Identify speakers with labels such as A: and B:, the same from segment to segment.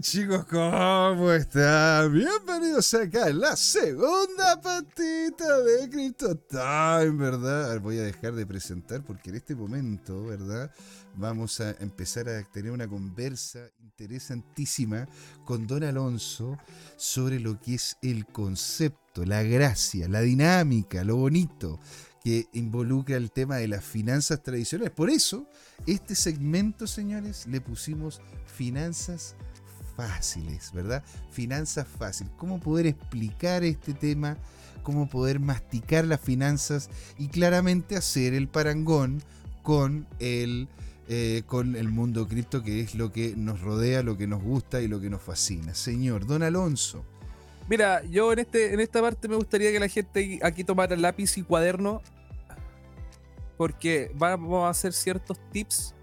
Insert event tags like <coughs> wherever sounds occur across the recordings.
A: Chicos, ¿cómo están? Bienvenidos acá en la segunda patita de Crypto Time, ¿verdad? Voy a dejar de presentar porque en este momento, ¿verdad? Vamos a empezar a tener una conversa interesantísima con Don Alonso sobre lo que es el concepto, la gracia, la dinámica, lo bonito que involucra el tema de las finanzas tradicionales. Por eso, este segmento, señores, le pusimos finanzas fáciles, ¿verdad? Finanzas fáciles. ¿Cómo poder explicar este tema? ¿Cómo poder masticar las finanzas? Y claramente hacer el parangón con el, eh, con el mundo cripto, que es lo que nos rodea, lo que nos gusta y lo que nos fascina. Señor, don Alonso.
B: Mira, yo en, este, en esta parte me gustaría que la gente aquí tomara lápiz y cuaderno porque vamos a hacer ciertos tips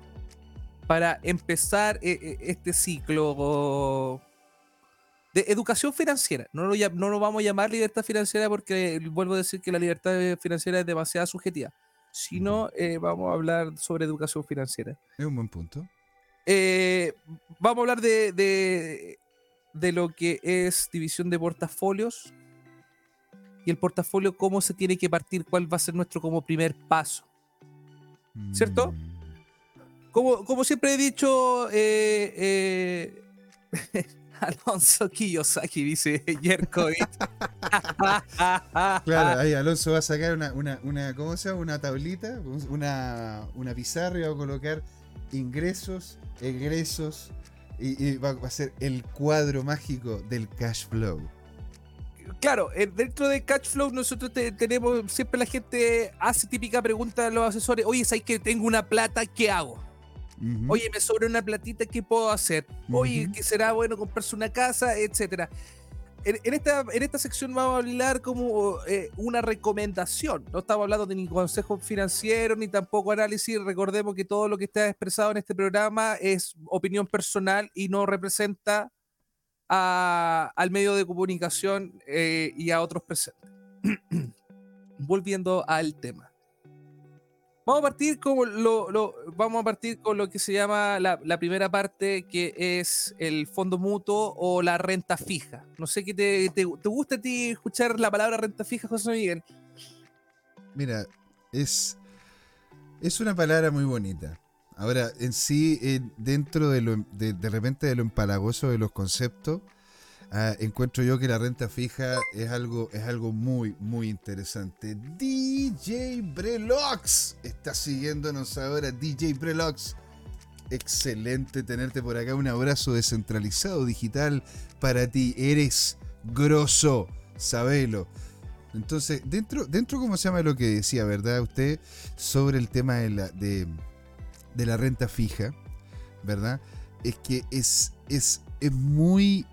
B: para empezar eh, eh, este ciclo de educación financiera. No lo, no lo vamos a llamar libertad financiera porque vuelvo a decir que la libertad financiera es demasiado subjetiva, sino eh, vamos a hablar sobre educación financiera.
A: Es un buen punto.
B: vamos a hablar de, de, de lo que es división de portafolios y el portafolio, cómo se tiene que partir, cuál va a ser nuestro como primer paso. ¿Cierto? Mm. Como, como siempre he dicho, eh, eh, <laughs> Alonso Kiyosaki dice Jerkovic.
A: claro, <laughs> ahí Alonso va a sacar una, una, una ¿cómo se llama? Una tablita, una, una pizarra y va a colocar ingresos, egresos y, va a ser el cuadro mágico del cash flow
B: claro, eh, dentro de Cashflow nosotros tenemos, siempre la gente hace típica pregunta a los asesores, oye, ¿sabes que tengo una plata? ¿Qué hago? Oye, me sobra una platita, ¿qué puedo hacer? Oye, ¿qué será bueno comprarse una casa? Etcétera. En, esta, en esta sección vamos a hablar como eh, una recomendación. No estamos hablando de ni consejo financiero ni tampoco análisis. Recordemos que todo lo que está expresado en este programa es opinión personal y no representa al medio de comunicación eh, y a otros presentes. <clears throat> Volviendo al tema. Vamos a partir con lo, vamos a partir con lo que se llama la, primera parte, que es el fondo mutuo o la renta fija. No sé qué te, te, gusta a ti escuchar la palabra renta fija, José Miguel.
A: Mira, es, es una palabra muy bonita. Ahora, en sí, eh, dentro de, lo, de, repente de lo empalagoso de los conceptos, ah, encuentro yo que la renta fija es algo, es algo muy, muy interesante. DJ Brelox está siguiéndonos ahora. DJ Brelox, excelente tenerte por acá. Un abrazo descentralizado digital para ti. Eres grosso, sabelo. Entonces, dentro, dentro, ¿cómo se llama lo que decía, verdad? Usted sobre el tema de la. De, la renta fija, ¿verdad? Es que es, es, es, muy,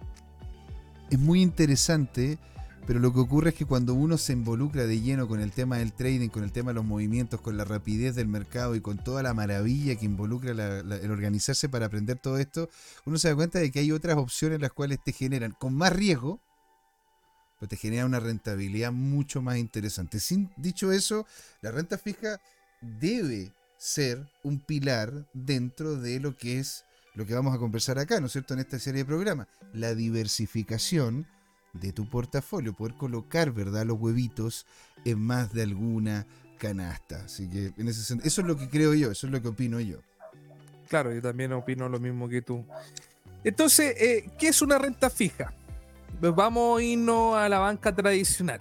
A: es muy interesante, pero lo que ocurre es que cuando uno se involucra de lleno con el tema del trading, con el tema de los movimientos, con la rapidez del mercado y con toda la maravilla que involucra el organizarse para aprender todo esto, uno se da cuenta de que hay otras opciones las cuales te generan con más riesgo, pero te genera una rentabilidad mucho más interesante. Sin dicho eso, la renta fija debe ser un pilar dentro de lo que es lo que vamos a conversar acá, ¿no es cierto?, en esta serie de programas, la diversificación de tu portafolio, poder colocar, ¿verdad?, los huevitos en más de alguna canasta. Así que en ese sentido, eso es lo que creo yo, eso es lo que opino yo.
B: Claro, yo también opino lo mismo que tú. Entonces, eh, ¿qué es una renta fija? Pues vamos a irnos a la banca tradicional.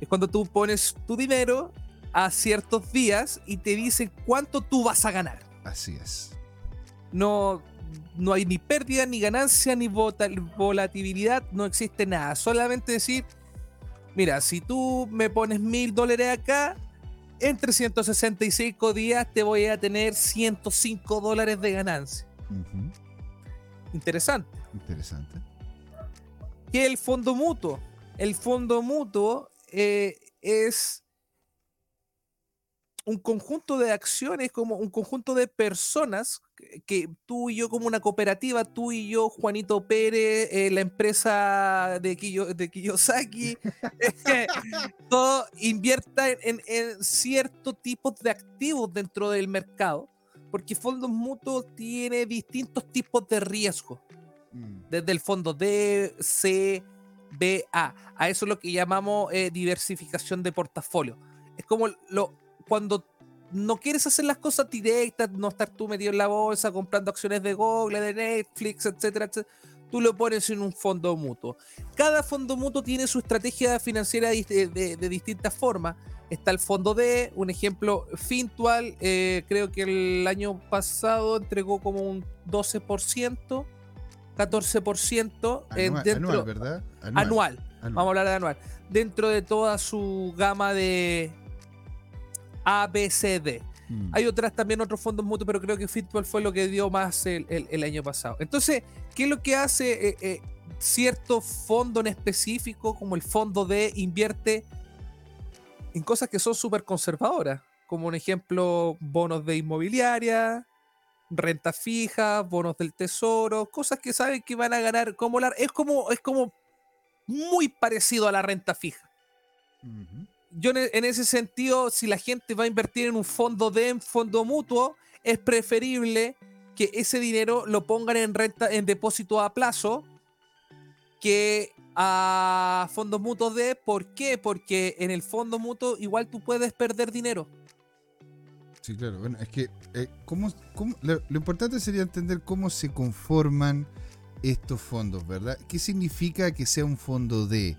B: Es cuando tú pones tu dinero a ciertos días y te dicen cuánto tú vas a ganar.
A: Así es.
B: No, no hay ni pérdida, ni ganancia, ni volatilidad, no existe nada. Solamente decir, mira, si tú me pones mil dólares acá, en 365 días te voy a tener 105 dólares de ganancia. Interesante.
A: Interesante.
B: ¿Qué es el fondo mutuo? El fondo mutuo eh, es un conjunto de acciones, como un conjunto de personas que, tú y yo como una cooperativa, tú y yo, Juanito Pérez, eh, la empresa de, de Kiyosaki, eh, <laughs> todo invierta en, ciertos tipos de activos dentro del mercado Porque fondos mutuos tiene distintos tipos de riesgo. Mm. Desde el fondo D, C, B, A. A eso es lo que llamamos eh, diversificación de portafolio. Es como lo, cuando no quieres hacer las cosas directas, no estar tú metido en la bolsa comprando acciones de Google, de Netflix, etcétera, etcétera tú lo pones en un fondo mutuo. Cada fondo mutuo tiene su estrategia financiera de, distintas formas. Está el fondo D, un ejemplo, Fintual, eh, creo que el año pasado entregó como un 12%, 14%
A: anual, ¿verdad?
B: Anual. Vamos a hablar de anual. Dentro de toda su gama de ABCD. Mm. Hay otras también, otros fondos mutuos, pero creo que Fitball fue lo que dio más el, año pasado. Entonces, ¿qué es lo que hace eh, eh, cierto fondo en específico, como el fondo D, invierte en cosas que son súper conservadoras? Como un ejemplo, bonos de inmobiliaria, renta fija, bonos del tesoro, cosas que saben que van a ganar como la, es como es como muy parecido a la renta fija yo en ese sentido, si la gente va a invertir en un fondo de fondo mutuo, es preferible que ese dinero lo pongan en renta, en depósito a plazo, que a fondos mutuos de. ¿Por qué? Porque en el fondo mutuo igual tú puedes perder dinero.
A: Sí, claro. Bueno, es que eh, lo, lo, importante sería entender cómo se conforman estos fondos, ¿verdad? ¿Qué significa que sea un fondo de?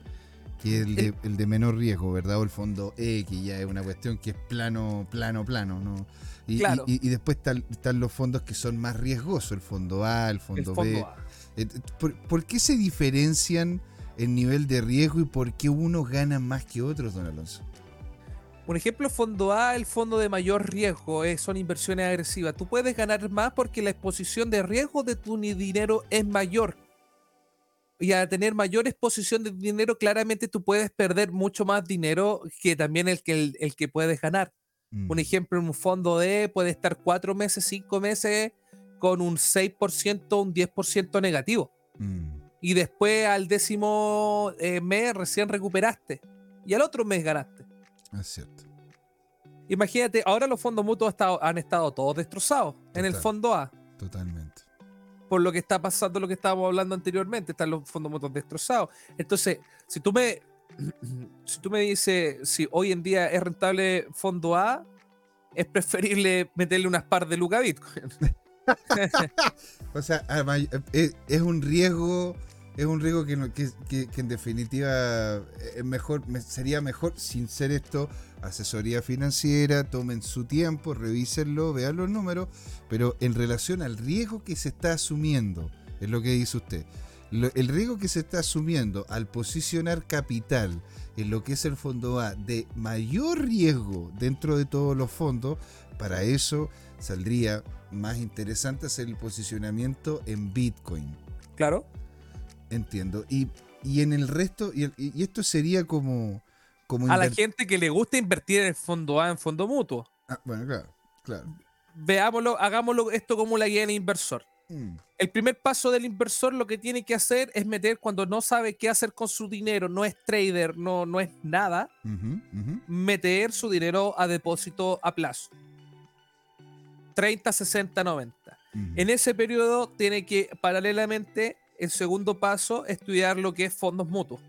A: Que es el de, menor riesgo, ¿verdad? O el fondo E, que ya es una cuestión que es plano, plano, plano, ¿no? Y, y, después están, los fondos que son más riesgosos, el fondo A, el fondo, B. Eh, ¿Por, qué se diferencian el nivel de riesgo y por qué unos ganan más que otros, don Alonso?
B: Por ejemplo, fondo A, el fondo de mayor riesgo, eh, son inversiones agresivas. Tú puedes ganar más porque la exposición de riesgo de tu dinero es mayor y a tener mayor exposición de dinero, claramente tú puedes perder mucho más dinero que también el que, el, que puedes ganar. Un mm. ejemplo, en un fondo de puede estar cuatro meses, cinco meses con un 6%, un 10% negativo. Mm. Y después al décimo eh, mes recién recuperaste. Y al otro mes ganaste.
A: Es cierto.
B: Imagínate, ahora los fondos mutuos han estado todos destrozados en el fondo A.
A: Totalmente
B: por lo que está pasando, lo que estábamos hablando anteriormente, están los fondos motos destrozados. Entonces, si tú me, <clears throat> si tú me dices si hoy en día es rentable fondo A, es preferible meterle unas par de lucas Bitcoin. <laughs>
A: o sea, eh, es un riesgo es un riesgo que, en definitiva es mejor, sería mejor sin ser esto asesoría financiera, tomen su tiempo, revísenlo, vean los números, pero en relación al riesgo que se está asumiendo, es lo que dice usted, el riesgo que se está asumiendo al posicionar capital en lo que es el fondo A de mayor riesgo dentro de todos los fondos, para eso saldría más interesante hacer el posicionamiento en Bitcoin.
B: Claro.
A: Entiendo. Y, en el resto, y, esto sería como... como
B: a la gente que le gusta invertir en el fondo A, en fondo mutuo.
A: Ah, bueno, claro, claro.
B: Veámoslo, hagámoslo esto como la guía del inversor. Mm. El primer paso del inversor lo que tiene que hacer es meter cuando no sabe qué hacer con su dinero, no es trader, no, no es nada, meter su dinero a depósito a plazo. 30, 60, 90. En ese periodo tiene que paralelamente el segundo paso, estudiar lo que es fondos mutuos.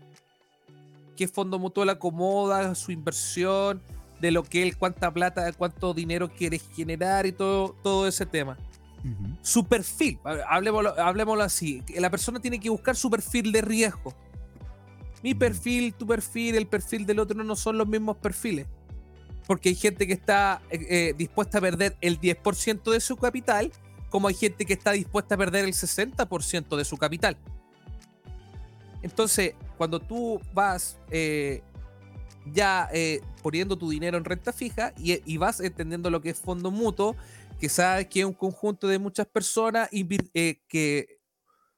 B: ¿Qué fondo mutuo le acomoda su inversión? De lo que él, cuánta plata, cuánto dinero quiere generar y todo, todo ese tema. Su perfil, hablemoslo, hablemoslo así. La persona tiene que buscar su perfil de riesgo. Mi perfil, tu perfil, el perfil del otro no son los mismos perfiles. Porque hay gente que está eh, eh, dispuesta a perder el 10% de su capital como hay gente que está dispuesta a perder el 60% de su capital. Entonces, cuando tú vas eh, ya eh, poniendo tu dinero en renta fija y, vas entendiendo lo que es fondo mutuo, que sabes que es un conjunto de muchas personas eh, que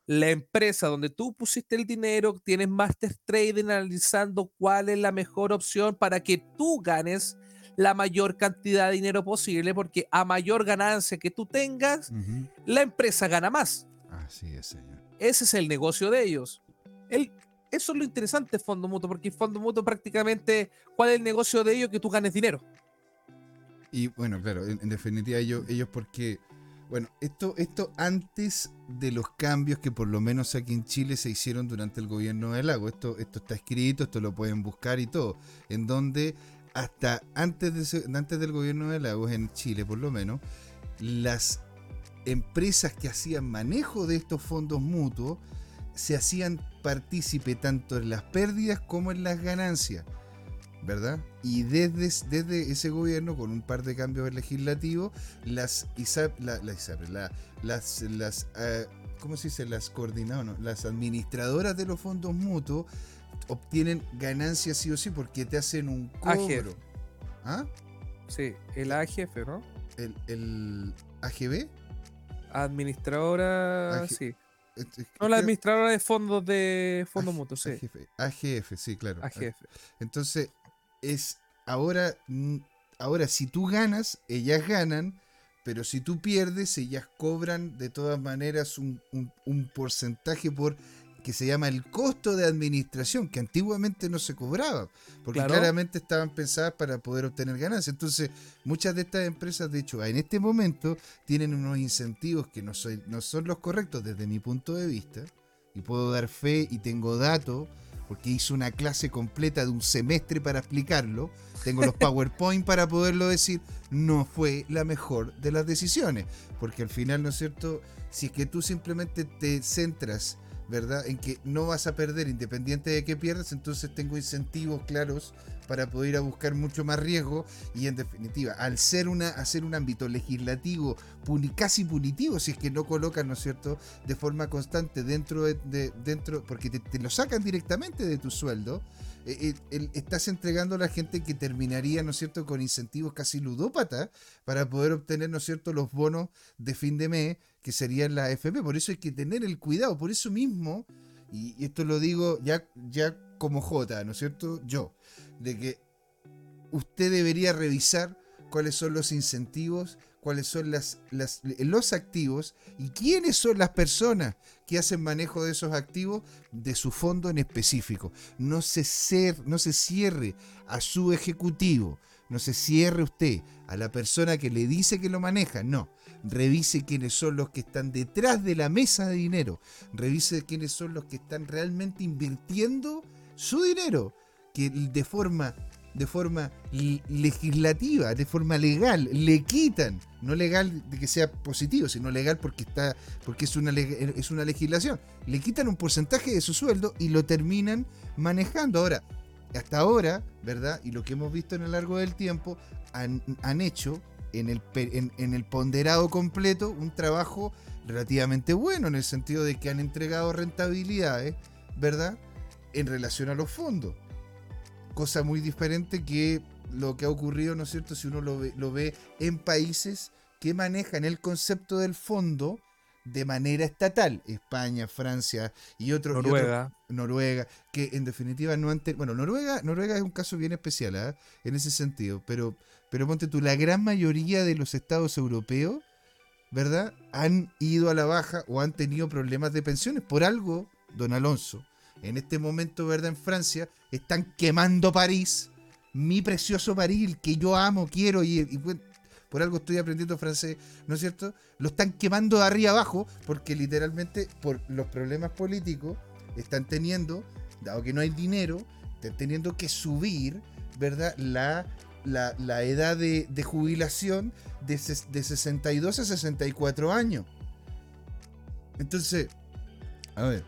B: la empresa donde tú pusiste el dinero, tienes master trading analizando cuál es la mejor opción para que tú ganes la mayor cantidad de dinero posible, porque a mayor ganancia que tú tengas, la empresa gana más.
A: Así es, señor.
B: Ese es el negocio de ellos. El, eso es lo interesante de Fondo Mutuo, porque Fondo Mutuo prácticamente, ¿cuál es el negocio de ellos? Que tú ganes dinero.
A: Y bueno, claro, en, definitiva ellos, ellos porque, bueno, esto, esto antes de los cambios que por lo menos aquí en Chile se hicieron durante el gobierno del lago. Esto, esto está escrito, esto lo pueden buscar y todo. En donde hasta antes, de, antes del gobierno del lago, en Chile por lo menos, las empresas que hacían manejo de estos fondos mutuos se hacían partícipe tanto en las pérdidas como en las ganancias. ¿verdad? Y desde, desde ese gobierno, con un par de cambios legislativos, las ISAP, la, las, las ah, ¿cómo se dice? Las coordinadoras, las administradoras de los fondos mutuos obtienen ganancias sí o sí porque te hacen un cobro.
B: ¿Ah? Sí, el AGF, ¿no?
A: El, el AGB.
B: Administradora, sí. No, la administradora de fondos de fondos mutuos, sí.
A: AGF, AGF, sí, claro.
B: AGF.
A: Entonces, es ahora, ahora si tú ganas, ellas ganan, pero si tú pierdes, ellas cobran de todas maneras un, porcentaje por que se llama el costo de administración, que antiguamente no se cobraba, porque claramente estaban pensadas para poder obtener ganancias. Entonces, muchas de estas empresas, de hecho, en este momento tienen unos incentivos que no, soy, no son los correctos desde mi punto de vista, y puedo dar fe y tengo datos porque hice una clase completa de un semestre para explicarlo. Tengo los <laughs> PowerPoint para poderlo decir. No fue la mejor de las decisiones, porque al final, ¿no es cierto? Si es que tú simplemente te centras, ¿verdad? En que no vas a perder independiente de que pierdas, entonces tengo incentivos claros para poder ir a buscar mucho más riesgo y en definitiva, al ser una, hacer un ámbito legislativo casi punitivo, si es que no colocan, ¿no es cierto?, de forma constante dentro de, dentro, porque te, lo sacan directamente de tu sueldo, eh, eh, estás entregando a la gente que terminaría, ¿no es cierto?, con incentivos casi ludópatas para poder obtener, ¿no es cierto?, los bonos de fin de mes que serían la FP. Por eso hay que tener el cuidado, por eso mismo, y esto lo digo ya, ya como J, ¿no es cierto? Yo de que usted debería revisar cuáles son los incentivos, cuáles son las, los activos y quiénes son las personas que hacen manejo de esos activos de su fondo en específico. No se, no se cierre a su ejecutivo, no se cierre usted a la persona que le dice que lo maneja, no. Revise quiénes son los que están detrás de la mesa de dinero. Revise quiénes son los que están realmente invirtiendo su dinero que de forma, de forma legislativa, de forma legal, le quitan, no legal de que sea positivo, sino legal porque está, porque es una, es una legislación, le quitan un porcentaje de su sueldo y lo terminan manejando. Ahora, hasta ahora, ¿verdad? Y lo que hemos visto en el largo del tiempo, han, han hecho en el, en el ponderado completo un trabajo relativamente bueno, en el sentido de que han entregado rentabilidades, ¿verdad? En relación a los fondos cosa muy diferente que lo que ha ocurrido, ¿no es cierto?, si uno lo ve, lo ve en países que manejan el concepto del fondo de manera estatal, España, Francia y otros.
B: Noruega.
A: Noruega, que en definitiva no han Bueno, Noruega, Noruega es un caso bien especial ¿eh? en ese sentido, pero, pero ponte tú, la gran mayoría de los estados europeos, ¿verdad?, han ido a la baja o han tenido problemas de pensiones. Por algo, don Alonso, en este momento, ¿verdad? En Francia, están quemando París, mi precioso París, que yo amo, quiero y, por algo estoy aprendiendo francés, ¿no es cierto? Lo están quemando de arriba abajo porque literalmente por los problemas políticos están teniendo, dado que no hay dinero, están teniendo que subir, ¿verdad? La, la, edad de, jubilación de, de 62 a 64 años. Entonces, a ver,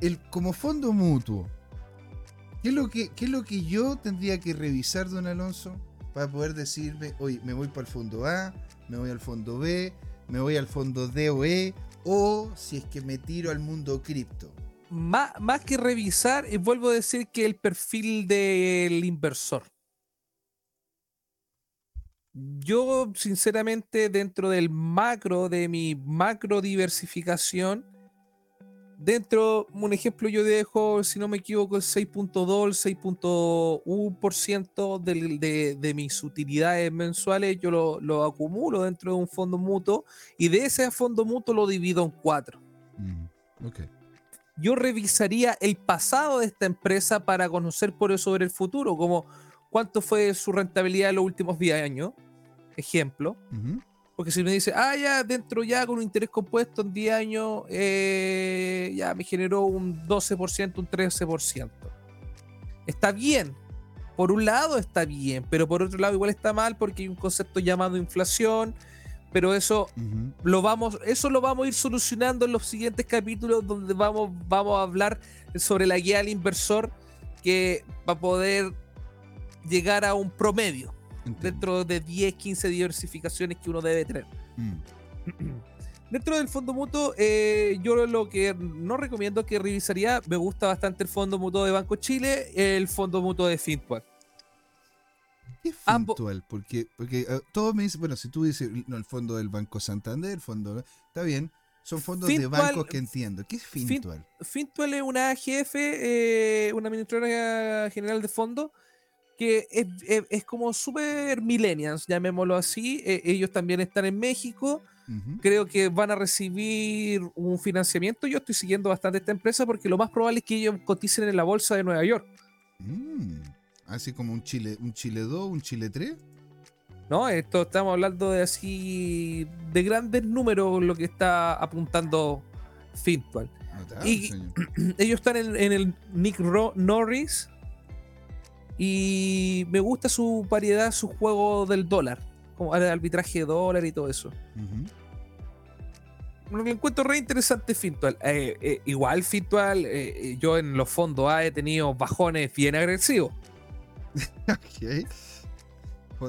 A: el, como fondo mutuo, ¿qué es, lo que, es lo que yo tendría que revisar, don Alonso, para poder decirme, oye, me voy para el fondo A, me voy al fondo B, me voy al fondo D o E, o si es que me tiro al mundo cripto?
B: Más, más que revisar, eh, vuelvo a decir que el perfil del inversor. Yo, sinceramente, dentro del macro, de mi macro diversificación, Dentro, un ejemplo, yo dejo, si no me equivoco, el 6.2, 6.1% de, de, mis utilidades mensuales, yo lo, lo, acumulo dentro de un fondo mutuo y de ese fondo mutuo lo divido en cuatro. Mm, yo revisaría el pasado de esta empresa para conocer por eso sobre el futuro, como cuánto fue su rentabilidad en los últimos 10 años, ejemplo. Porque si me dice, ah, ya dentro ya con un interés compuesto en 10 años, eh, ya me generó un 12%, un 13%. Está bien. Por un lado está bien, pero por otro lado igual está mal porque hay un concepto llamado inflación. Pero eso lo vamos, eso lo vamos a ir solucionando en los siguientes capítulos donde vamos, vamos a hablar sobre la guía al inversor que va a poder llegar a un promedio dentro de 10, 15 diversificaciones que uno debe tener. Mm. <clears throat> Dentro del fondo mutuo, eh, yo lo que no recomiendo que revisaría, me gusta bastante el fondo mutuo de Banco Chile, el fondo mutuo de Fintual.
A: ¿Qué es Fintual? Porque, porque uh, todos me dicen, bueno, si tú dices, no, el fondo del Banco Santander, el fondo, está bien, son fondos de bancos que entiendo. ¿Qué es Fintual?
B: Fintual es una AGF, eh, una administradora general de fondos, que es, como super millennials, llamémoslo así. E, ellos también están en México. Creo que van a recibir un financiamiento. Yo estoy siguiendo bastante esta empresa porque lo más probable es que ellos coticen en la bolsa de Nueva York.
A: Mm, así como un Chile, un Chile 2, un Chile 3.
B: No, esto estamos hablando de así de grandes números lo que está apuntando Fintual. y <clears throat> ellos están en, en el Nick Norris y me gusta su variedad, su juego del dólar, como el arbitraje de dólar y todo eso. Lo que encuentro re interesante Fintual. Eh, eh, igual Fintual, eh, yo en los fondos A he tenido bajones bien agresivos. <laughs>
A: ok.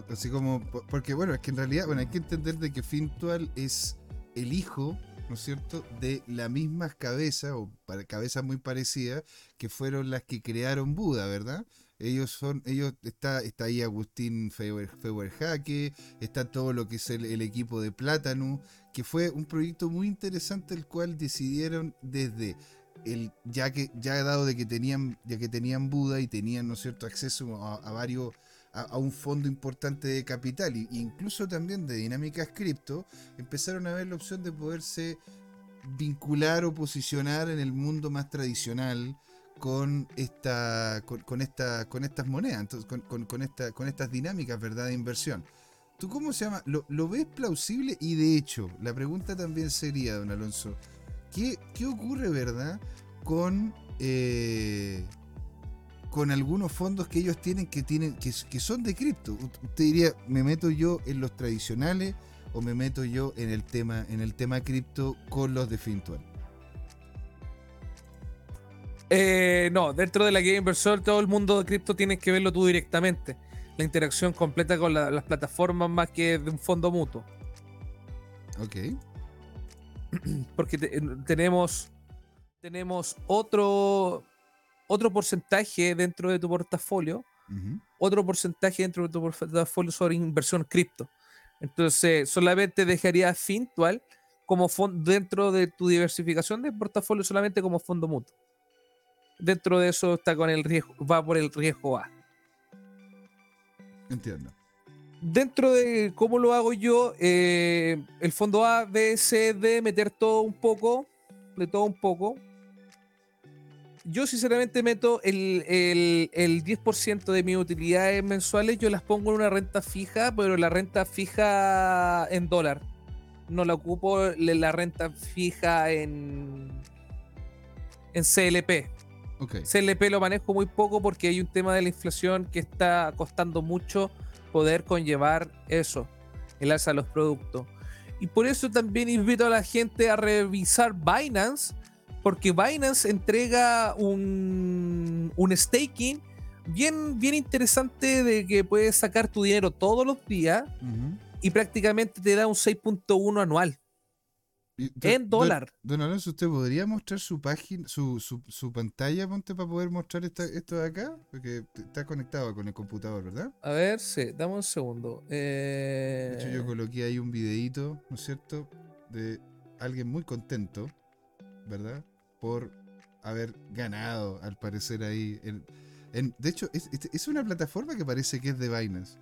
A: Así como, porque bueno, es que en realidad, bueno, hay que entender de que Fintual es el hijo, ¿no es cierto?, de las mismas cabezas, o cabezas muy parecidas, que fueron las que crearon Buda, ¿verdad? Ellos son, ellos está, está ahí Agustín Feuer, Jaque, está todo lo que es el, equipo de Plátano, que fue un proyecto muy interesante el cual decidieron desde el, ya que, ya dado de que tenían, ya que tenían Buda y tenían, ¿no cierto?, acceso a, varios, a, un fondo importante de capital, e incluso también de dinámicas cripto, empezaron a ver la opción de poderse vincular o posicionar en el mundo más tradicional con esta con, esta con estas monedas con, esta, con estas dinámicas verdad de inversión. Tú cómo se llama lo, ves plausible y de hecho la pregunta también sería don Alonso qué, qué ocurre verdad con eh, con algunos fondos que ellos tienen que tienen que, que son de cripto usted diría me meto yo en los tradicionales o me meto yo en el tema en el tema cripto con los de Fintual
B: eh, no, dentro de la guía inversor, todo el mundo de cripto tienes que verlo tú directamente. La interacción completa con las plataformas más que de un fondo mutuo.
A: Ok. <clears throat>
B: Porque tenemos, tenemos otro, otro porcentaje dentro de tu portafolio, otro porcentaje dentro de tu portafolio sobre inversión cripto. Entonces, solamente dejaría Fintual como fondo dentro de tu diversificación de portafolio solamente como fondo mutuo dentro de eso está con el riesgo, va por el riesgo A.
A: Entiendo.
B: Dentro de cómo lo hago yo, eh, el fondo A, B, C, D, meter todo un poco, de todo un poco. Yo sinceramente meto el, el 10% de mis utilidades mensuales, yo las pongo en una renta fija, pero la renta fija en dólar. No la ocupo la renta fija en, en CLP. CLP lo manejo muy poco porque hay un tema de la inflación que está costando mucho poder conllevar eso, el alza de los productos. Y por eso también invito a la gente a revisar Binance, porque Binance entrega un, un staking bien, bien interesante de que puedes sacar tu dinero todos los días y prácticamente te da un 6.1 anual en dólar.
A: Don, Alonso, ¿usted podría mostrar su página, su, su, pantalla, ponte, para poder mostrar esto de acá? Porque está conectado con el computador, ¿verdad?
B: A ver, sí, dame un segundo.
A: De hecho, yo eh, coloqué ahí un videito, ¿no es cierto? De alguien muy contento, ¿verdad? Por haber ganado, al parecer, ahí. En, de hecho, es, es una plataforma que parece que es de Binance.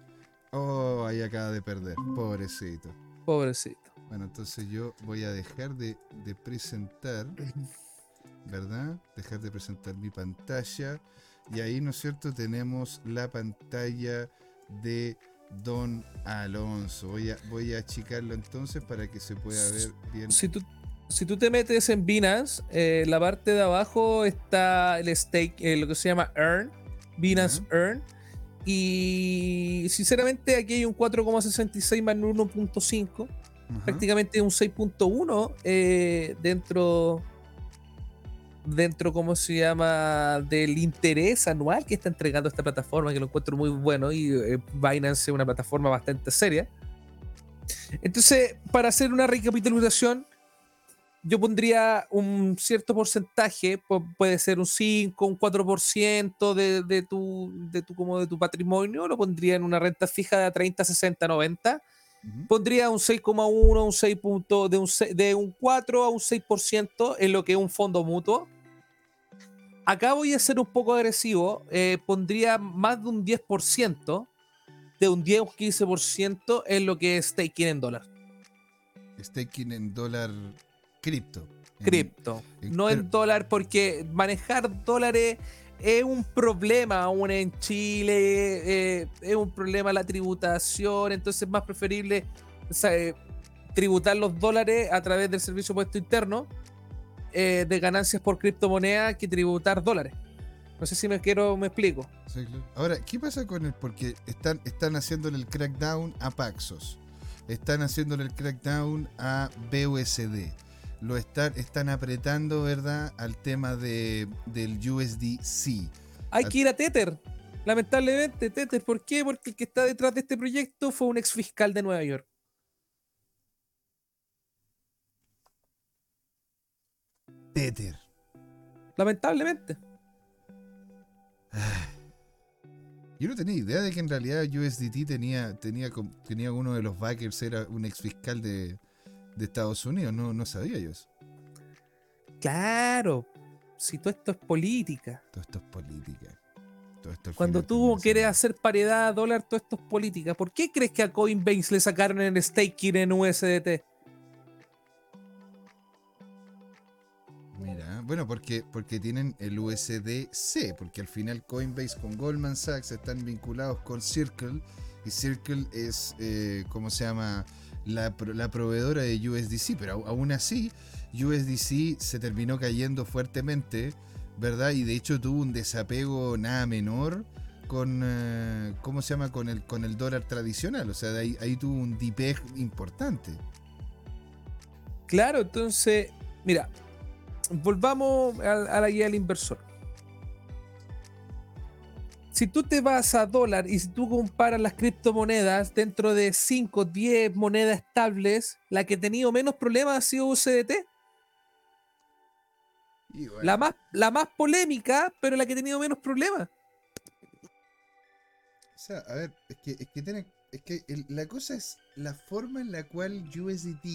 A: Oh, ahí acaba de perder. Pobrecito.
B: Pobrecito.
A: Bueno, entonces yo voy a dejar de, presentar, ¿verdad? Dejar de presentar mi pantalla. Y ahí, ¿no es cierto? Tenemos la pantalla de Don Alonso. Voy a, voy a achicarlo entonces para que se pueda ver bien.
B: Si tú, si tú te metes en Binance, eh, la parte de abajo está el stake, eh, lo que se llama Earn, Binance Earn. Y sinceramente aquí hay un 4,66 más 1.5, prácticamente un 6.1 eh, dentro dentro, ¿cómo se llama?, del interés anual que está entregando esta plataforma, que lo encuentro muy bueno, y eh, Binance es una plataforma bastante seria. Entonces, para hacer una recapitulación, yo pondría un cierto porcentaje, puede ser un 5, un 4% de, de, tu, de, tu, como de tu patrimonio, lo pondría en una renta fija de 30, 60, 90. Pondría un 6,1, un 6 punto, de, un, de un 4 a un 6% en lo que es un fondo mutuo. Acá voy a ser un poco agresivo. Eh, pondría más de un 10%, de un 10 o 15% en lo que es staking en dólar.
A: Staking en dólar cripto.
B: Cripto. No en dólar, porque manejar dólares es un problema aún en Chile. Eh, es un problema la tributación. Entonces es más preferible eh, tributar los dólares a través del servicio puesto interno eh, de ganancias por criptomoneda que tributar dólares. No sé si me quiero, me explico.
A: Ahora, ¿qué pasa con el? Porque están, están haciéndole el crackdown a Paxos. Están haciéndole el crackdown a BUSD. Lo están, están apretando, ¿verdad? Al tema de, del USDC.
B: Hay que ir a Tether. Lamentablemente, Tether. ¿Por qué? Porque el que está detrás de este proyecto fue un ex fiscal de Nueva York.
A: Tether.
B: Lamentablemente.
A: Yo no tenía idea de que en realidad USDT tenía, tenía, tenía uno de los backers, era un ex fiscal de, Estados Unidos. No, no sabía yo eso.
B: Claro. Si todo esto es política.
A: Todo esto es política.
B: Cuando tú quieres hacer paridad a dólar, todo esto es política. ¿Por qué crees que a Coinbase le sacaron el staking en USDT?
A: Bueno, porque, porque tienen el USDC, porque al final Coinbase con Goldman Sachs están vinculados con Circle y Circle es, eh, ¿cómo se llama? La, la, proveedora de USDC, pero aún así USDC se terminó cayendo fuertemente, ¿verdad? Y de hecho tuvo un desapego nada menor con, eh, ¿cómo se llama? Con el, con el dólar tradicional, o sea, ahí, tuvo un dipeg importante.
B: Claro, entonces, mira, volvamos a, la guía del inversor. Si tú te vas a dólar y si tú comparas las criptomonedas dentro de 5, 10 monedas estables, la que ha tenido menos problemas ha sido USDT. La, más, la más polémica, pero la que ha tenido menos problemas.
A: O sea, a ver, es que, es que, tiene, es que la cosa es la forma en la cual USDT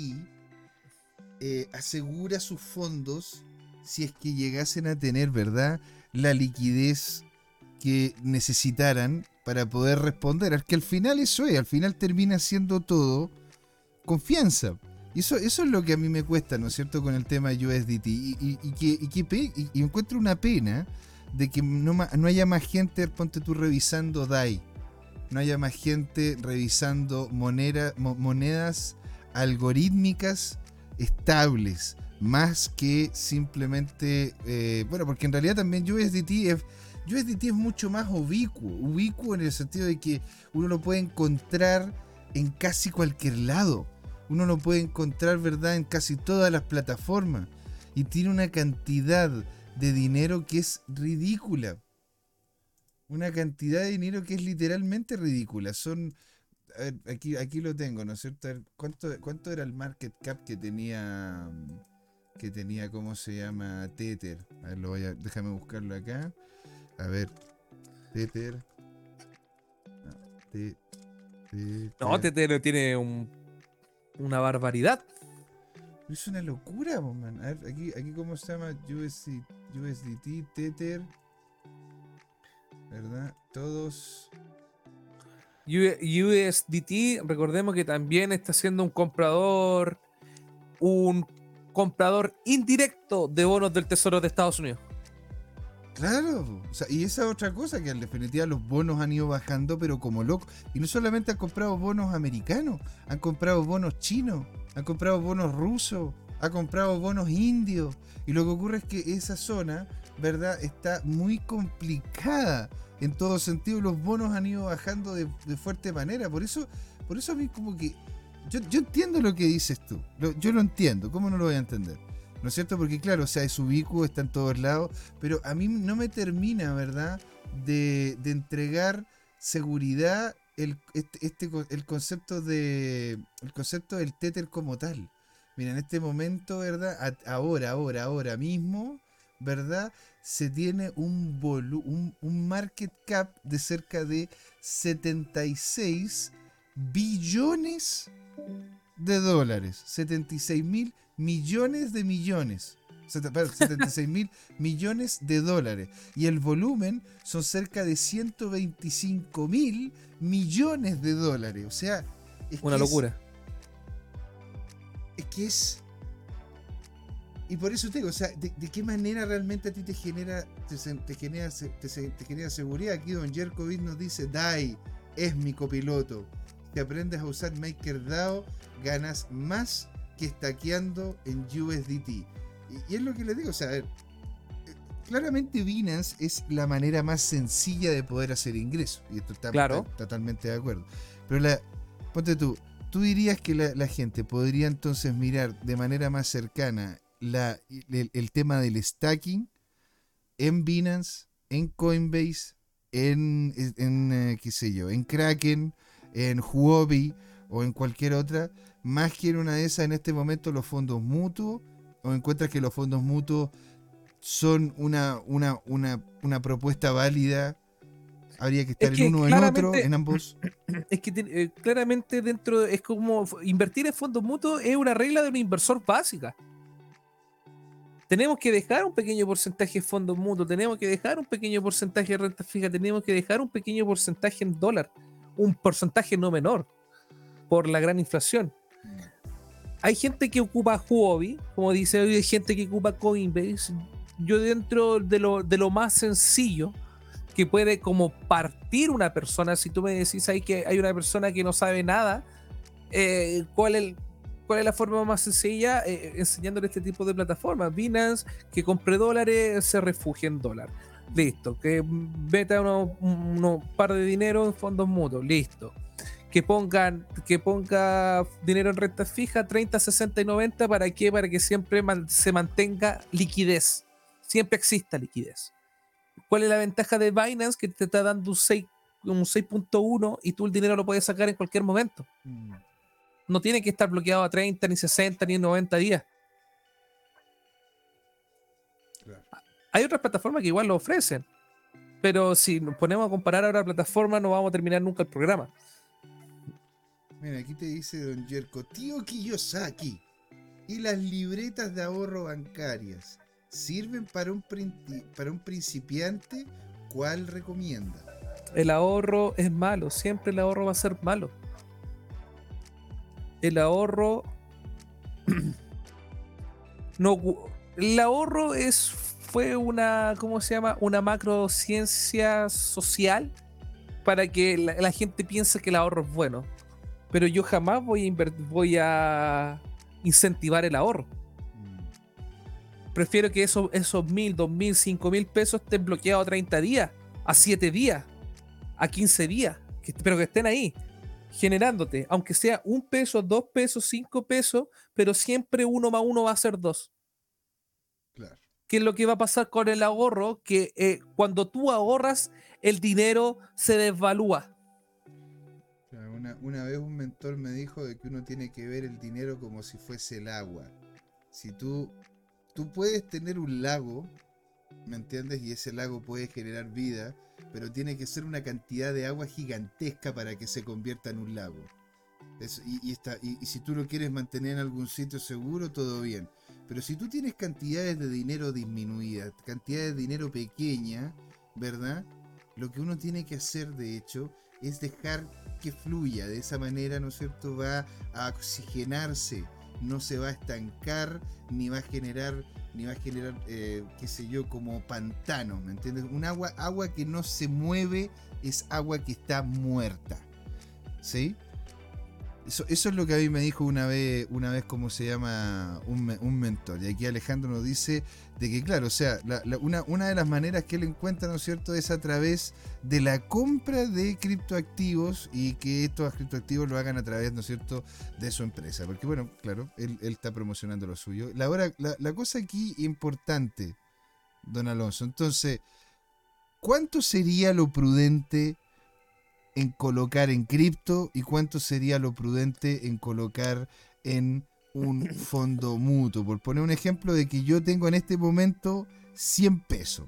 A: eh, asegura sus fondos si es que llegasen a tener, ¿verdad?, la liquidez que necesitaran para poder responder. Es que al final eso es, al final termina siendo todo confianza. Y eso, eso es lo que a mí me cuesta, ¿no es cierto?, con el tema USDT. Y, y, que, y, encuentro una pena de que no, no haya más gente, ponte tú, revisando DAI. No haya más gente revisando monedas algorítmicas estables, más que simplemente, eh, bueno, porque en realidad también USDT es, USDT es mucho más ubicuo, ubicuo en el sentido de que uno lo puede encontrar en casi cualquier lado, uno lo puede encontrar, ¿verdad?, en casi todas las plataformas y tiene una cantidad de dinero que es ridícula. Una cantidad de dinero que es literalmente ridícula. Son aquí, aquí lo tengo, ¿no es cierto? ¿cuánto, ¿Cuánto era el market cap que tenía, que tenía, ¿cómo se llama? Tether. A ver, lo voy a, déjame buscarlo acá. A ver, Tether.
B: No, Tether, tiene un, una barbaridad.
A: Es una locura, man. A ver, aquí, aquí cómo se llama USD, USDT, Tether. ¿Verdad? Todos
B: USDT, recordemos que también está siendo un comprador, un comprador indirecto de bonos del Tesoro de Estados Unidos.
A: Claro, y esa otra cosa, que en definitiva los bonos han ido bajando, pero como loco. Y no solamente han comprado bonos americanos, han comprado bonos chinos, han comprado bonos rusos, han comprado bonos indios. Y lo que ocurre es que esa zona, ¿verdad?, está muy complicada en todo sentido. Los bonos han ido bajando de, fuerte manera. Por eso, por eso a mí como que... Yo, yo entiendo lo que dices tú. yo lo entiendo. ¿Cómo no lo voy a entender? ¿No es cierto? Porque claro, o sea, es ubicuo, está en todos lados, pero a mí no me termina, ¿verdad? De, entregar seguridad el, este, este el concepto de el concepto del Tether como tal. Mira, en este momento, ¿verdad? ahora, ahora, ahora mismo, ¿verdad? Se tiene un, un, un market cap de cerca de 76 billones de dólares. 76 mil millones de millones. 76 mil <laughs> millones de dólares. Y el volumen son cerca de 125 mil millones de dólares. O sea,
B: es una locura.
A: Es, que es. Y por eso te digo, o sea, de, qué manera realmente a ti te genera, te, genera, te, genera seguridad? Aquí Don Jerkovic nos dice, Dai, es mi copiloto. Si aprendes a usar MakerDAO, ganas más que estaqueando en USDT. Y, es lo que les digo, o sea, eh, claramente Binance es la manera más sencilla de poder hacer ingresos. Y esto está,
B: claro.
A: totalmente de acuerdo. Pero la, ponte tú, tú dirías que la, gente podría entonces mirar de manera más cercana la, el, tema del stacking en Binance, en Coinbase, en, en eh, qué sé yo, en Kraken, en Huobi o en cualquier otra más que en una de esas en este momento los fondos mutuos o encuentras que los fondos mutuos son una, una, una, una propuesta válida habría que estar en uno o en otro, en ambos. <clears throat>
B: Es que eh, claramente dentro, es como invertir en fondos mutuos es una regla de un inversor básica. Tenemos que dejar un pequeño porcentaje de fondos mutuos, tenemos que dejar un pequeño porcentaje de renta fija, tenemos que dejar un pequeño porcentaje en dólar, un porcentaje no menor por la gran inflación hay gente que ocupa Huobi, como dice, hay gente que ocupa Coinbase. Yo dentro de lo, de lo más sencillo que puede como partir una persona, si tú me decís ahí que hay una persona que no sabe nada, eh, ¿cuál, es, ¿cuál es la forma más sencilla? Eh, enseñándole este tipo de plataformas. Binance, que compre dólares, se refugie en dólar. Listo. Que meta unos uno par de dinero en fondos mutuos. Listo que pongan que ponga dinero en renta fija 30, 60 y 90 para qué? Para que siempre se mantenga liquidez. Siempre exista liquidez. ¿Cuál es la ventaja de Binance que te está dando un 6 un 6.1 y tú el dinero lo puedes sacar en cualquier momento? Mm. No tiene que estar bloqueado a 30 ni 60 ni 90 días. Hay otras plataformas que igual lo ofrecen, pero si nos ponemos a comparar ahora plataformas no vamos a terminar nunca el programa.
A: Mira, aquí te dice Don Jerko, tío Kiyosaki. ¿Y las libretas de ahorro bancarias sirven para un, para un principiante? ¿Cuál recomienda?
B: El ahorro es malo, siempre el ahorro va a ser malo. El ahorro. <clears throat> no, el ahorro es, fue una, ¿cómo se llama? Una macrociencia social para que la gente piense que el ahorro es bueno pero yo jamás voy a, voy a incentivar el ahorro. Mm. Prefiero que esos, esos mil, dos mil, cinco mil pesos estén bloqueados a 30 días, a 7 días, a 15 días, pero que estén ahí, generándote, aunque sea un peso, dos pesos, cinco pesos, pero siempre uno más uno va a ser dos. Claro. ¿Qué es lo que va a pasar con el ahorro? Que eh, cuando tú ahorras, el dinero se desvalúa
A: una, vez un mentor me dijo de que uno tiene que ver el dinero como si fuese el agua. Si tú, tú puedes tener un lago, ¿me entiendes? Y ese lago puede generar vida, pero tiene que ser una cantidad de agua gigantesca para que se convierta en un lago. y, está, y, si tú lo quieres mantener en algún sitio seguro, todo bien. Pero si tú tienes cantidades de dinero disminuidas, cantidades de dinero pequeña, ¿verdad? Lo que uno tiene que hacer, de hecho, es dejar que fluya. De esa manera, ¿no es cierto?, va a oxigenarse, no se va a estancar ni va a generar ni va a generar, eh, qué sé yo, como pantano, ¿me entiendes? Un agua, agua que no se mueve es agua que está muerta, ¿sí? Eso, es lo que a mí me dijo una vez, una vez ¿cómo se llama? Un, mentor. Y aquí Alejandro nos dice de que, claro, o sea, una, una, de las maneras que él encuentra, ¿no es cierto?, es a través de la compra de criptoactivos y que estos criptoactivos lo hagan a través, ¿no es cierto?, de su empresa. Porque, bueno, claro, él, está promocionando lo suyo. La, la, la cosa aquí importante, don Alonso, entonces, ¿cuánto sería lo prudente? En colocar en cripto y cuánto sería lo prudente en colocar en un <coughs> fondo mutuo. Por poner un ejemplo de que yo tengo en este momento 100 pesos.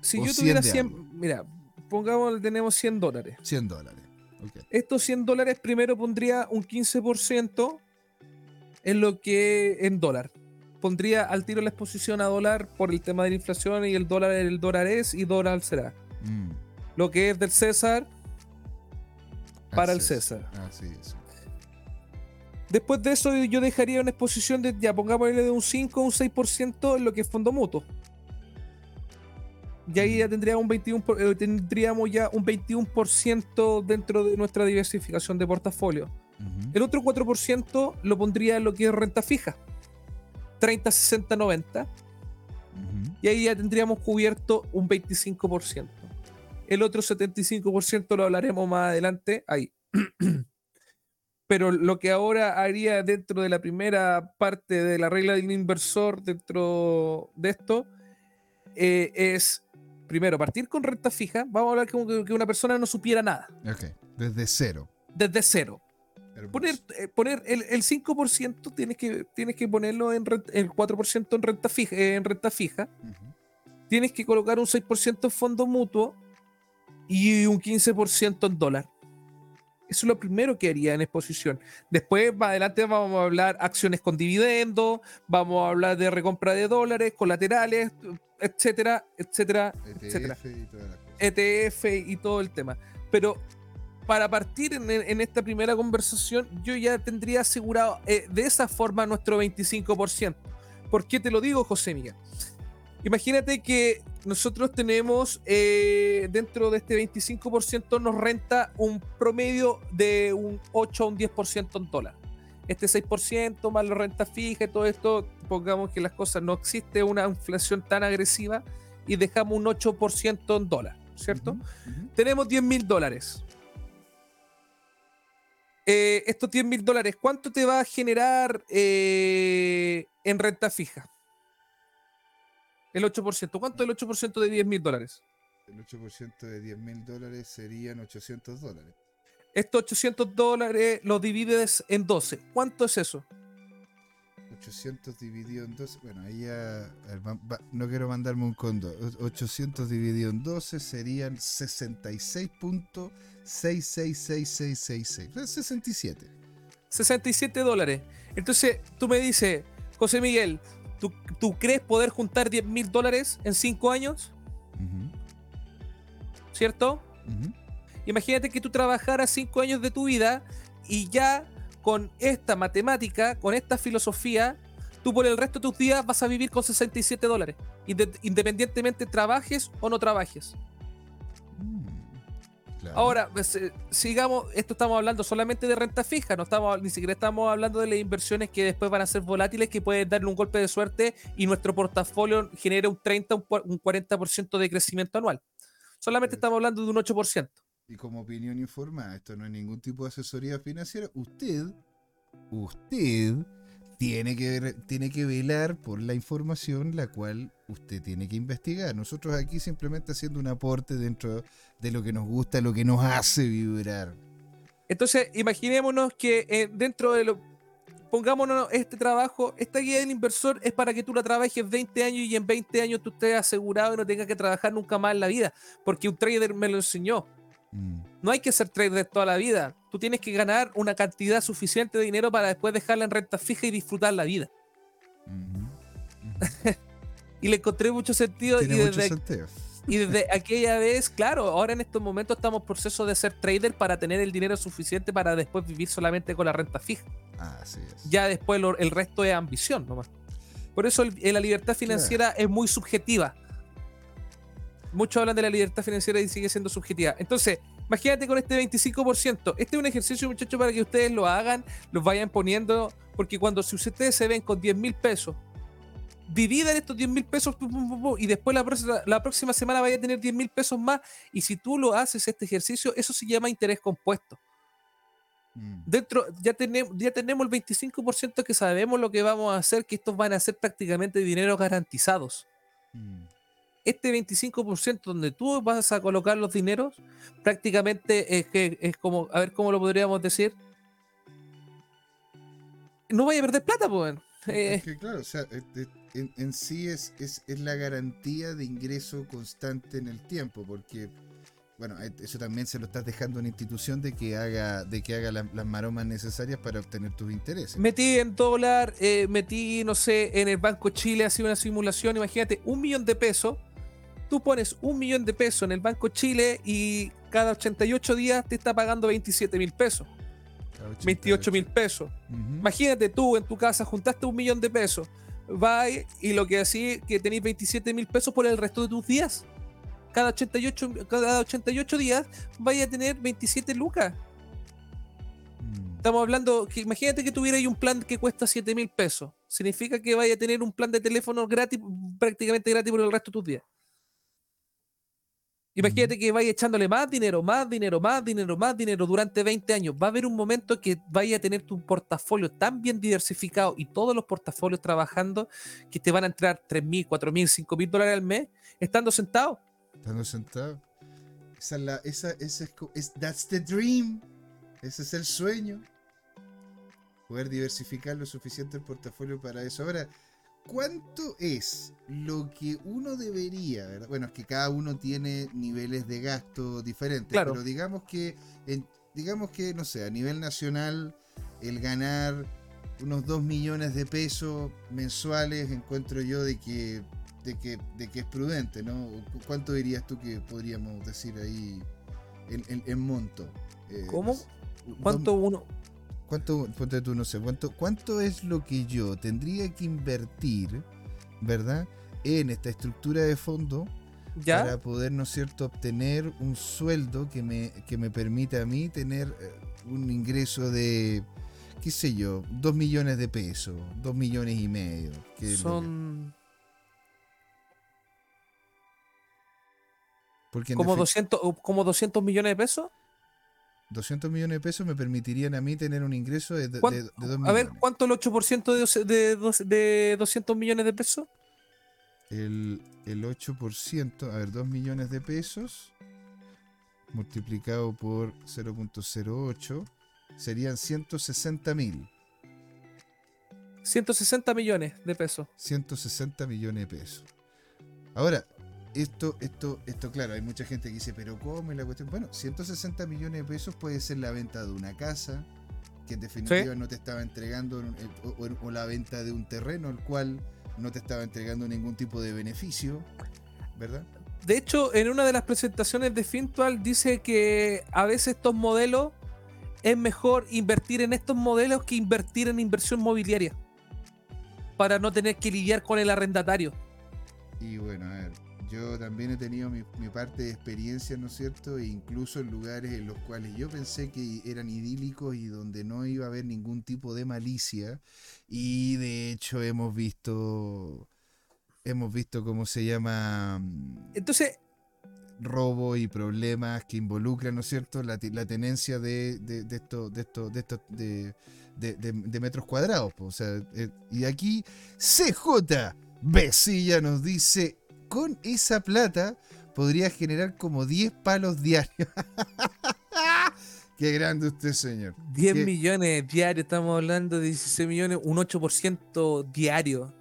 B: Si yo tuviera 100, mira, pongamos, tenemos 100 dólares.
A: 100 dólares.
B: Estos 100 dólares primero pondría un 15% en lo que en dólar. Pondría al tiro la exposición a dólar por el tema de la inflación y el dólar, el dólar es y dólar será. Mm. Lo que es del César, para el César. Así es. Después de eso, yo dejaría una exposición de, ya pongámosle de un 5 o un 6% en lo que es fondo mutuo. Y ahí ya tendríamos un 21, eh, tendríamos ya un 21% dentro de nuestra diversificación de portafolio. El otro 4% lo pondría en lo que es renta fija. 30, 60, 90. Y ahí ya tendríamos cubierto un 25%. El otro 75% lo hablaremos más adelante ahí. <clears throat> Pero lo que ahora haría dentro de la primera parte de la regla del inversor dentro de esto eh, es, primero, partir con renta fija. Vamos a hablar como que, una persona no supiera nada.
A: Ok, desde cero.
B: Desde cero. Poner, eh, poner el, 5% tienes que, tienes que ponerlo en el 4% en renta fija. En renta fija. Tienes que colocar un 6% en fondo mutuo y un 15% en dólar. Eso es lo primero que haría en exposición. Después, más adelante, vamos a hablar acciones con dividendo, vamos a hablar de recompra de dólares, colaterales, etcétera, etcétera, ETF etcétera. Y ETF y todo el tema. Pero para partir en, esta primera conversación, yo ya tendría asegurado eh, de esa forma nuestro 25%. ¿Por qué te lo digo, José Miguel? Imagínate que nosotros tenemos eh, dentro de este 25% nos renta un promedio de un 8 a un 10% en dólar. Este 6% más la renta fija y todo esto, pongamos que las cosas no existe una inflación tan agresiva y dejamos un 8% en dólar, ¿cierto? Tenemos 10 mil dólares. Eh, estos 10 mil dólares, ¿cuánto te va a generar eh, en renta fija? El 8%. ¿Cuánto es el 8% de 10 mil dólares?
A: El 8% de 10 mil dólares serían 800 dólares.
B: Estos 800 dólares los divides en 12. ¿Cuánto es eso?
A: 800 dividido en 12. Bueno, ahí ya. no quiero mandarme un condo. 800 dividido en 12 serían 66.666666. 67.
B: 67 dólares. Entonces, tú me dices, José Miguel, ¿Tú, crees poder juntar 10 mil dólares en 5 años? ¿Cierto? Imagínate que tú trabajaras 5 años de tu vida y ya con esta matemática, con esta filosofía, tú por el resto de tus días vas a vivir con 67 dólares, independientemente trabajes o no trabajes. Ahora, pues, eh, sigamos, esto estamos hablando solamente de renta fija, no estamos, ni siquiera estamos hablando de las inversiones que después van a ser volátiles, que pueden darle un golpe de suerte y nuestro portafolio genere un 30, un 40% de crecimiento anual. Solamente estamos hablando de un 8%.
A: Y como opinión informada, esto no es ningún tipo de asesoría financiera. Usted, usted tiene que, tiene que velar por la información la cual usted tiene que investigar. Nosotros aquí simplemente haciendo un aporte dentro de lo que nos gusta, lo que nos hace vibrar.
B: Entonces, imaginémonos que eh, dentro de lo... Pongámonos este trabajo, esta guía del inversor es para que tú la trabajes 20 años y en 20 años tú estés asegurado y no tengas que trabajar nunca más en la vida, porque un trader me lo enseñó. Mm. No hay que ser trader toda la vida. Tú tienes que ganar una cantidad suficiente de dinero para después dejarla en renta fija y disfrutar la vida. <laughs> y le encontré mucho sentido. y desde, y desde aquella vez, claro, ahora en estos momentos estamos en proceso de ser trader para tener el dinero suficiente para después vivir solamente con la renta fija.
A: Así es.
B: Ya después el resto es ambición nomás. Por eso la libertad financiera es muy subjetiva. Muchos hablan de la libertad financiera y sigue siendo subjetiva. Entonces, imagínate con este 25%. Este es un ejercicio, muchachos, para que ustedes lo hagan, los vayan poniendo, porque cuando si ustedes se ven con 10 mil pesos, dividan estos 10 mil pesos y después la próxima, la próxima semana vaya a tener 10 mil pesos más. Y si tú lo haces, este ejercicio, eso se llama interés compuesto. Mm. Dentro, ya tenemos, ya tenemos el 25% que sabemos lo que vamos a hacer, que estos van a ser prácticamente dinero garantizados. Mm. Este 25% donde tú vas a colocar los dineros, prácticamente es que es como, a ver cómo lo podríamos decir. No vaya a perder plata, pues.
A: Es que claro, o sea, en, en sí es, es, es la garantía de ingreso constante en el tiempo, porque bueno, eh, eso también se lo estás dejando a una institución de que haga, de que haga las maromas necesarias para obtener tus intereses.
B: Metí en dólar, eh, metí, no sé, en el Banco Chile, ha sido una simulación, imagínate, un millón de pesos. Tú pones un millón de pesos en el Banco Chile y cada 88 días te está pagando 27 mil pesos. 28 mil pesos. Imagínate tú en tu casa juntaste un millón de pesos. Vas y lo que así que tenéis 27 mil pesos por el resto de tus días cada 88, cada 88 días vaya a tener 27 lucas. Mm. Estamos hablando, que imagínate que tuviera un plan que cuesta 7 mil pesos. Significa que vaya a tener un plan de teléfono gratis, prácticamente gratis por el resto de tus días. Imagínate que vaya echándole más dinero, más dinero, más dinero, más dinero durante 20 años. Va a haber un momento que vaya a tener tu portafolio tan bien diversificado y todos los portafolios trabajando que te van a entrar 3 mil, 4 mil, 5 mil dólares al mes estando sentado.
A: Estando sentado. Esa es la, esa, esa es, that's the dream. Ese es el sueño. Poder diversificar lo suficiente el portafolio para eso. Ahora, ¿cuánto es lo que uno debería, verdad? Bueno, es que cada uno tiene niveles de gasto diferentes, pero digamos que, digamos que, no sé, a nivel nacional, el ganar unos 2 millones de pesos mensuales, encuentro yo de que de que, de que es prudente, ¿no? ¿Cuánto dirías tú que podríamos decir ahí en, monto?
B: Eh, ¿Cómo? ¿Cuánto uno?
A: ¿Cuánto, ponte tú, no sé, cuánto, cuánto es lo que yo tendría que invertir, ¿verdad? En esta estructura de fondo ¿Ya? para poder, ¿no es cierto?, obtener un sueldo que me, que me permita a mí tener eh, un ingreso de, qué sé yo, dos millones de pesos, dos millones y medio.
B: Que Son ¿Como, 200, ¿Como 200 millones de pesos?
A: 200 millones de pesos me permitirían a mí tener un ingreso de, de, 2 millones.
B: A ver, ¿cuánto el 8% de, de, 200 millones de pesos?
A: El, el 8%, a ver, 2 millones de pesos multiplicado por 0.08 serían 160 mil.
B: 160 millones de pesos.
A: 160 millones de pesos. Ahora, esto, esto, esto, claro, hay mucha gente que dice, pero ¿cómo es la cuestión? Bueno, 160 millones de pesos puede ser la venta de una casa, que en definitiva no te estaba entregando, o, la venta de un terreno, el cual no te estaba entregando ningún tipo de beneficio, ¿verdad?
B: De hecho, en una de las presentaciones de Fintual dice que a veces estos modelos es mejor invertir en estos modelos que invertir en inversión mobiliaria para no tener que lidiar con el arrendatario.
A: Y bueno, a ver, yo también he tenido mi, parte de experiencia, ¿no es cierto? E incluso en lugares en los cuales yo pensé que eran idílicos y donde no iba a haber ningún tipo de malicia. Y de hecho hemos visto, hemos visto cómo se llama...
B: Mm, Entonces...
A: Robo y problemas que involucran, ¿no es cierto?, la, tenencia de, de, de esto, de esto, de esto, de, de, metros cuadrados. O sea, eh, y aquí CJ Besilla nos dice con esa plata podría generar como 10 palos diarios. <laughs> Qué grande usted, señor.
B: 10 millones diarios, estamos hablando de 16 millones, un 8% diario.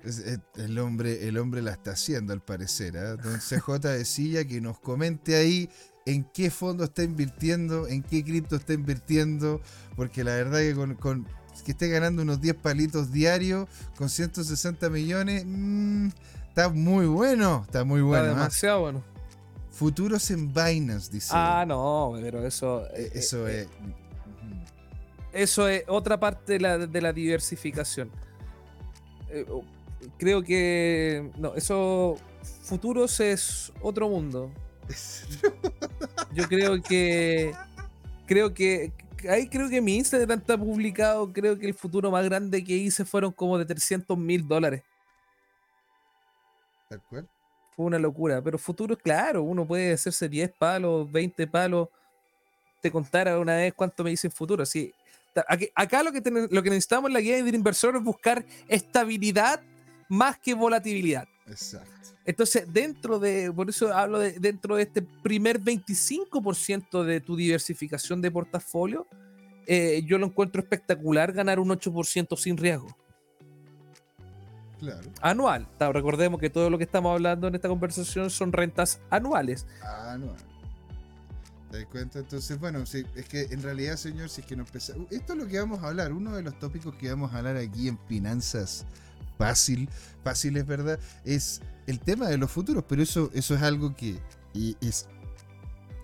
A: el, hombre, el hombre la está haciendo, al parecer. ¿eh? Don CJ decía que nos comente ahí en qué fondo está invirtiendo, en qué cripto está invirtiendo, porque la verdad que con, que esté ganando unos 10 palitos diarios con 160 millones, mmm, Está muy bueno, está muy bueno.
B: Está ¿ah? demasiado bueno.
A: Futuros en Binance, dice.
B: Ah, no, pero eso.
A: Eh, eh, eso eh, es.
B: Eso es otra parte de la, diversificación. creo que. No, eso. Futuros es otro mundo. <laughs> Yo creo que. Creo que. Ahí creo que mi Instagram está publicado. Creo que el futuro más grande que hice fueron como de 300 mil dólares.
A: ¿Tal cual?
B: Fue una locura. Pero futuro, claro, uno puede hacerse 10 palos, 20 palos. Te contara una vez cuánto me hice en futuro. Así, acá lo que, lo que necesitamos en la guía de inversor es buscar estabilidad más que volatilidad.
A: Exacto.
B: Entonces, dentro de, por eso hablo de, dentro de este primer 25% de tu diversificación de portafolio, eh, yo lo encuentro espectacular ganar un 8% sin riesgo.
A: Claro.
B: Anual. Recordemos que todo lo que estamos hablando en esta conversación son rentas anuales.
A: Anual. ¿Te das cuenta? Entonces, bueno, es que en realidad, señor, si es que nos empezamos. Esto es lo que vamos a hablar. Uno de los tópicos que vamos a hablar aquí en Finanzas Fácil, fácil es verdad, es el tema de los futuros, pero eso, eso es algo que es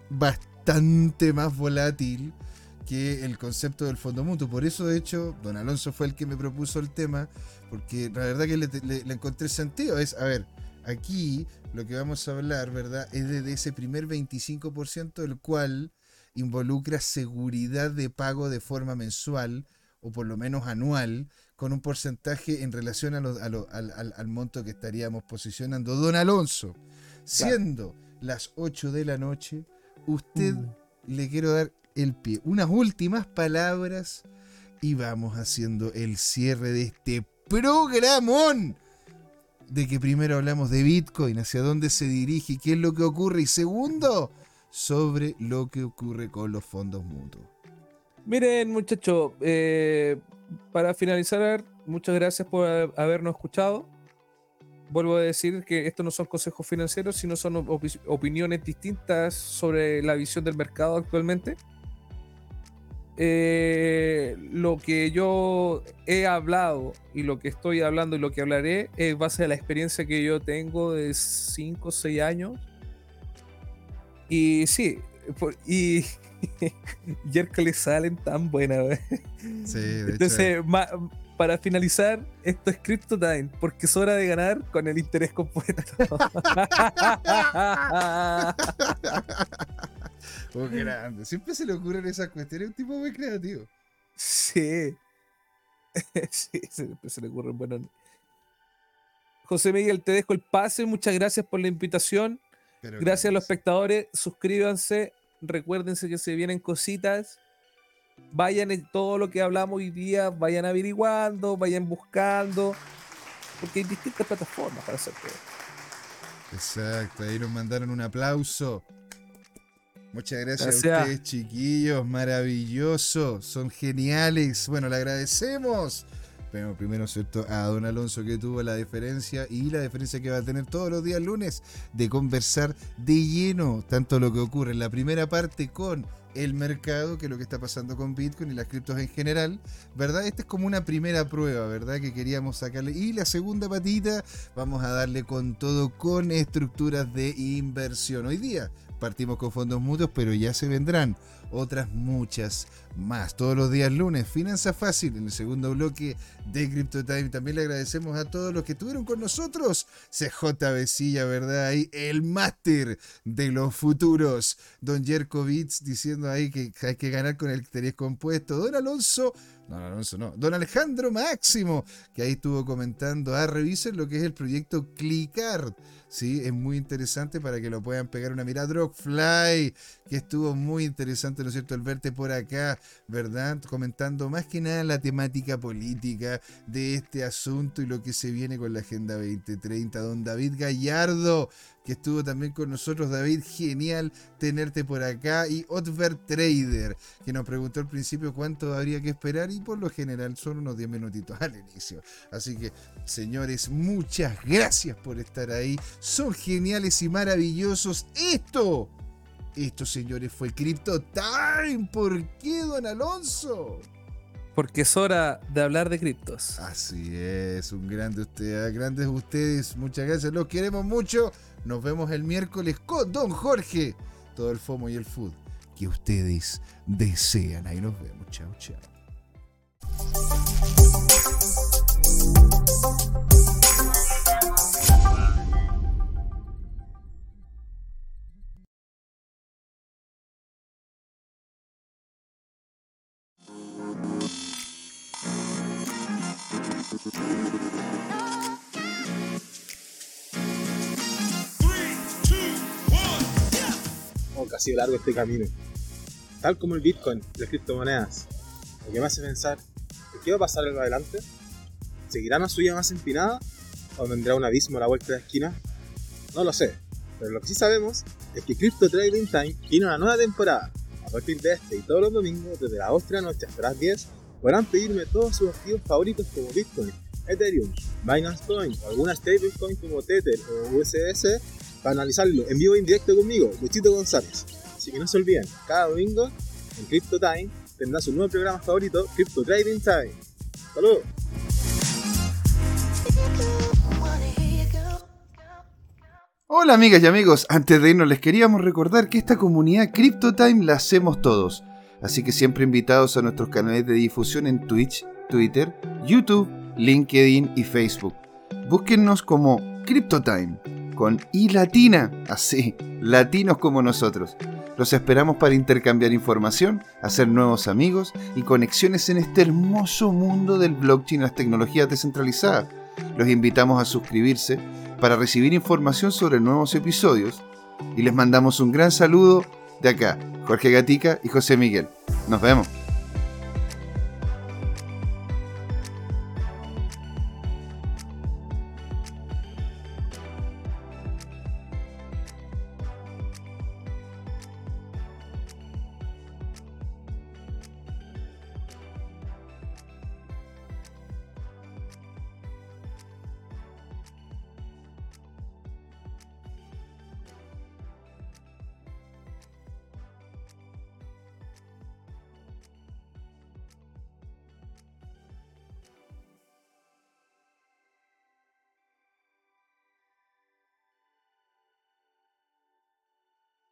A: bastante más volátil que el concepto del fondo mutuo. Por eso, de hecho, don Alonso fue el que me propuso el tema, porque la verdad que le, encontré sentido. Es, a ver, aquí lo que vamos a hablar, ¿verdad? Es de, ese primer 25%, el cual involucra seguridad de pago de forma mensual o por lo menos anual, con un porcentaje en relación a al, monto que estaríamos posicionando. Don Alonso, siendo las 8 de la noche, usted mm. le quiero dar el pie. Unas últimas palabras y vamos haciendo el cierre de este programón. De que primero hablamos de Bitcoin, hacia dónde se dirige, qué es lo que ocurre y segundo, sobre lo que ocurre con los fondos mutuos.
B: Miren, muchachos, eh, para finalizar, muchas gracias por habernos escuchado. Vuelvo a decir que estos no son consejos financieros, sino son opiniones distintas sobre la visión del mercado actualmente. Eh, lo que yo he hablado y lo que estoy hablando y lo que hablaré es base a la experiencia que yo tengo de 5 o 6 años. Y sí, y <laughs> le salen tan buenas.
A: Sí,
B: Entonces, para finalizar, esto es Crypto Time, porque es hora de ganar con el interés compuesto. <laughs> <laughs>
A: oh, grande. Siempre se le ocurren esas cuestiones, un tipo muy creativo.
B: Sí. <laughs> sí, siempre se le ocurren bueno. José Miguel, te dejo el pase. Muchas gracias por la invitación. gracias a los espectadores. Suscríbanse recuérdense que se vienen cositas. Vayan en todo lo que hablamos hoy día, vayan averiguando, vayan buscando, porque hay distintas plataformas para hacer todo.
A: Exacto, ahí nos mandaron un aplauso. Muchas gracias, a ustedes, chiquillos, maravilloso, son geniales. Bueno, le agradecemos. Pero primero, ¿cierto? A don Alonso que tuvo la diferencia y la diferencia que va a tener todos los días lunes de conversar de lleno tanto lo que ocurre en la primera parte con el mercado, que es lo que está pasando con Bitcoin y las criptos en general, ¿verdad? Esta es como una primera prueba, ¿verdad? Que queríamos sacarle. Y la segunda patita, vamos a darle con todo con estructuras de inversión. Hoy día partimos con fondos mutuos, pero ya se vendrán otras muchas más. Todos los días lunes, Finanza Fácil, en el segundo bloque de Crypto Time. También le agradecemos a todos los que estuvieron con nosotros. CJ Besilla, ¿verdad? Ahí el máster de los futuros. Don Jerkovitz diciendo ahí que hay que ganar con el interés compuesto. Don Alonso no, Alonso no. Don Alejandro Máximo, que ahí estuvo comentando. Ah, revisen lo que es el proyecto Clickart. Sí, es muy interesante para que lo puedan pegar una mirada. Drogfly, que estuvo muy interesante, ¿no es cierto?, el verte por acá, ¿verdad? Comentando más que nada la temática política de este asunto y lo que se viene con la Agenda 2030. Don David Gallardo, que estuvo también con nosotros. David, genial tenerte por acá. Y Otver Trader, que nos preguntó al principio cuánto habría que esperar. Y por lo general son unos 10 minutitos <laughs> al inicio. Así que, señores, muchas gracias por estar ahí. Son geniales y maravillosos. Esto, esto, señores, fue Crypto Time. ¿Por qué, don Alonso?
B: Porque es hora de hablar de criptos.
A: Así es, un grande usted, grandes ustedes, muchas gracias, los queremos mucho. Nos vemos el miércoles con Don Jorge. Todo el FOMO y el food que ustedes desean. Ahí nos vemos. Chao, chao.
C: Sido largo este camino. Tal como el Bitcoin, las criptomonedas. Lo que me hace pensar, ¿qué va a pasar en adelante? ¿Seguirá una suya más empinada? ¿O vendrá un abismo a la vuelta de la esquina? No lo sé, pero lo que sí sabemos es que Crypto Trading Time tiene una nueva temporada. A partir de este y todos los domingos, desde las 8 de la noche hasta las 10, podrán pedirme todos sus activos favoritos como Bitcoin, Ethereum, Binance Coin o alguna stablecoin como Tether o USDC para analizarlo en vivo e indirecto conmigo, Luchito González. Así que no se olviden, cada domingo en Crypto Time tendrá su nuevo programa favorito, Crypto Trading Time. ¡Saludos!
A: Hola amigas y amigos, antes de irnos les queríamos recordar que esta comunidad CryptoTime la hacemos todos, así que siempre invitados a nuestros canales de difusión en Twitch, Twitter, YouTube, LinkedIn y Facebook. Búsquennos como CryptoTime, con latina, así, latinos como nosotros. Los esperamos para intercambiar información, hacer nuevos amigos y conexiones en este hermoso mundo del blockchain y las tecnologías descentralizadas. Los invitamos a suscribirse para recibir información sobre nuevos episodios y les mandamos un gran saludo de acá, Jorge Gatica y José Miguel. Nos vemos.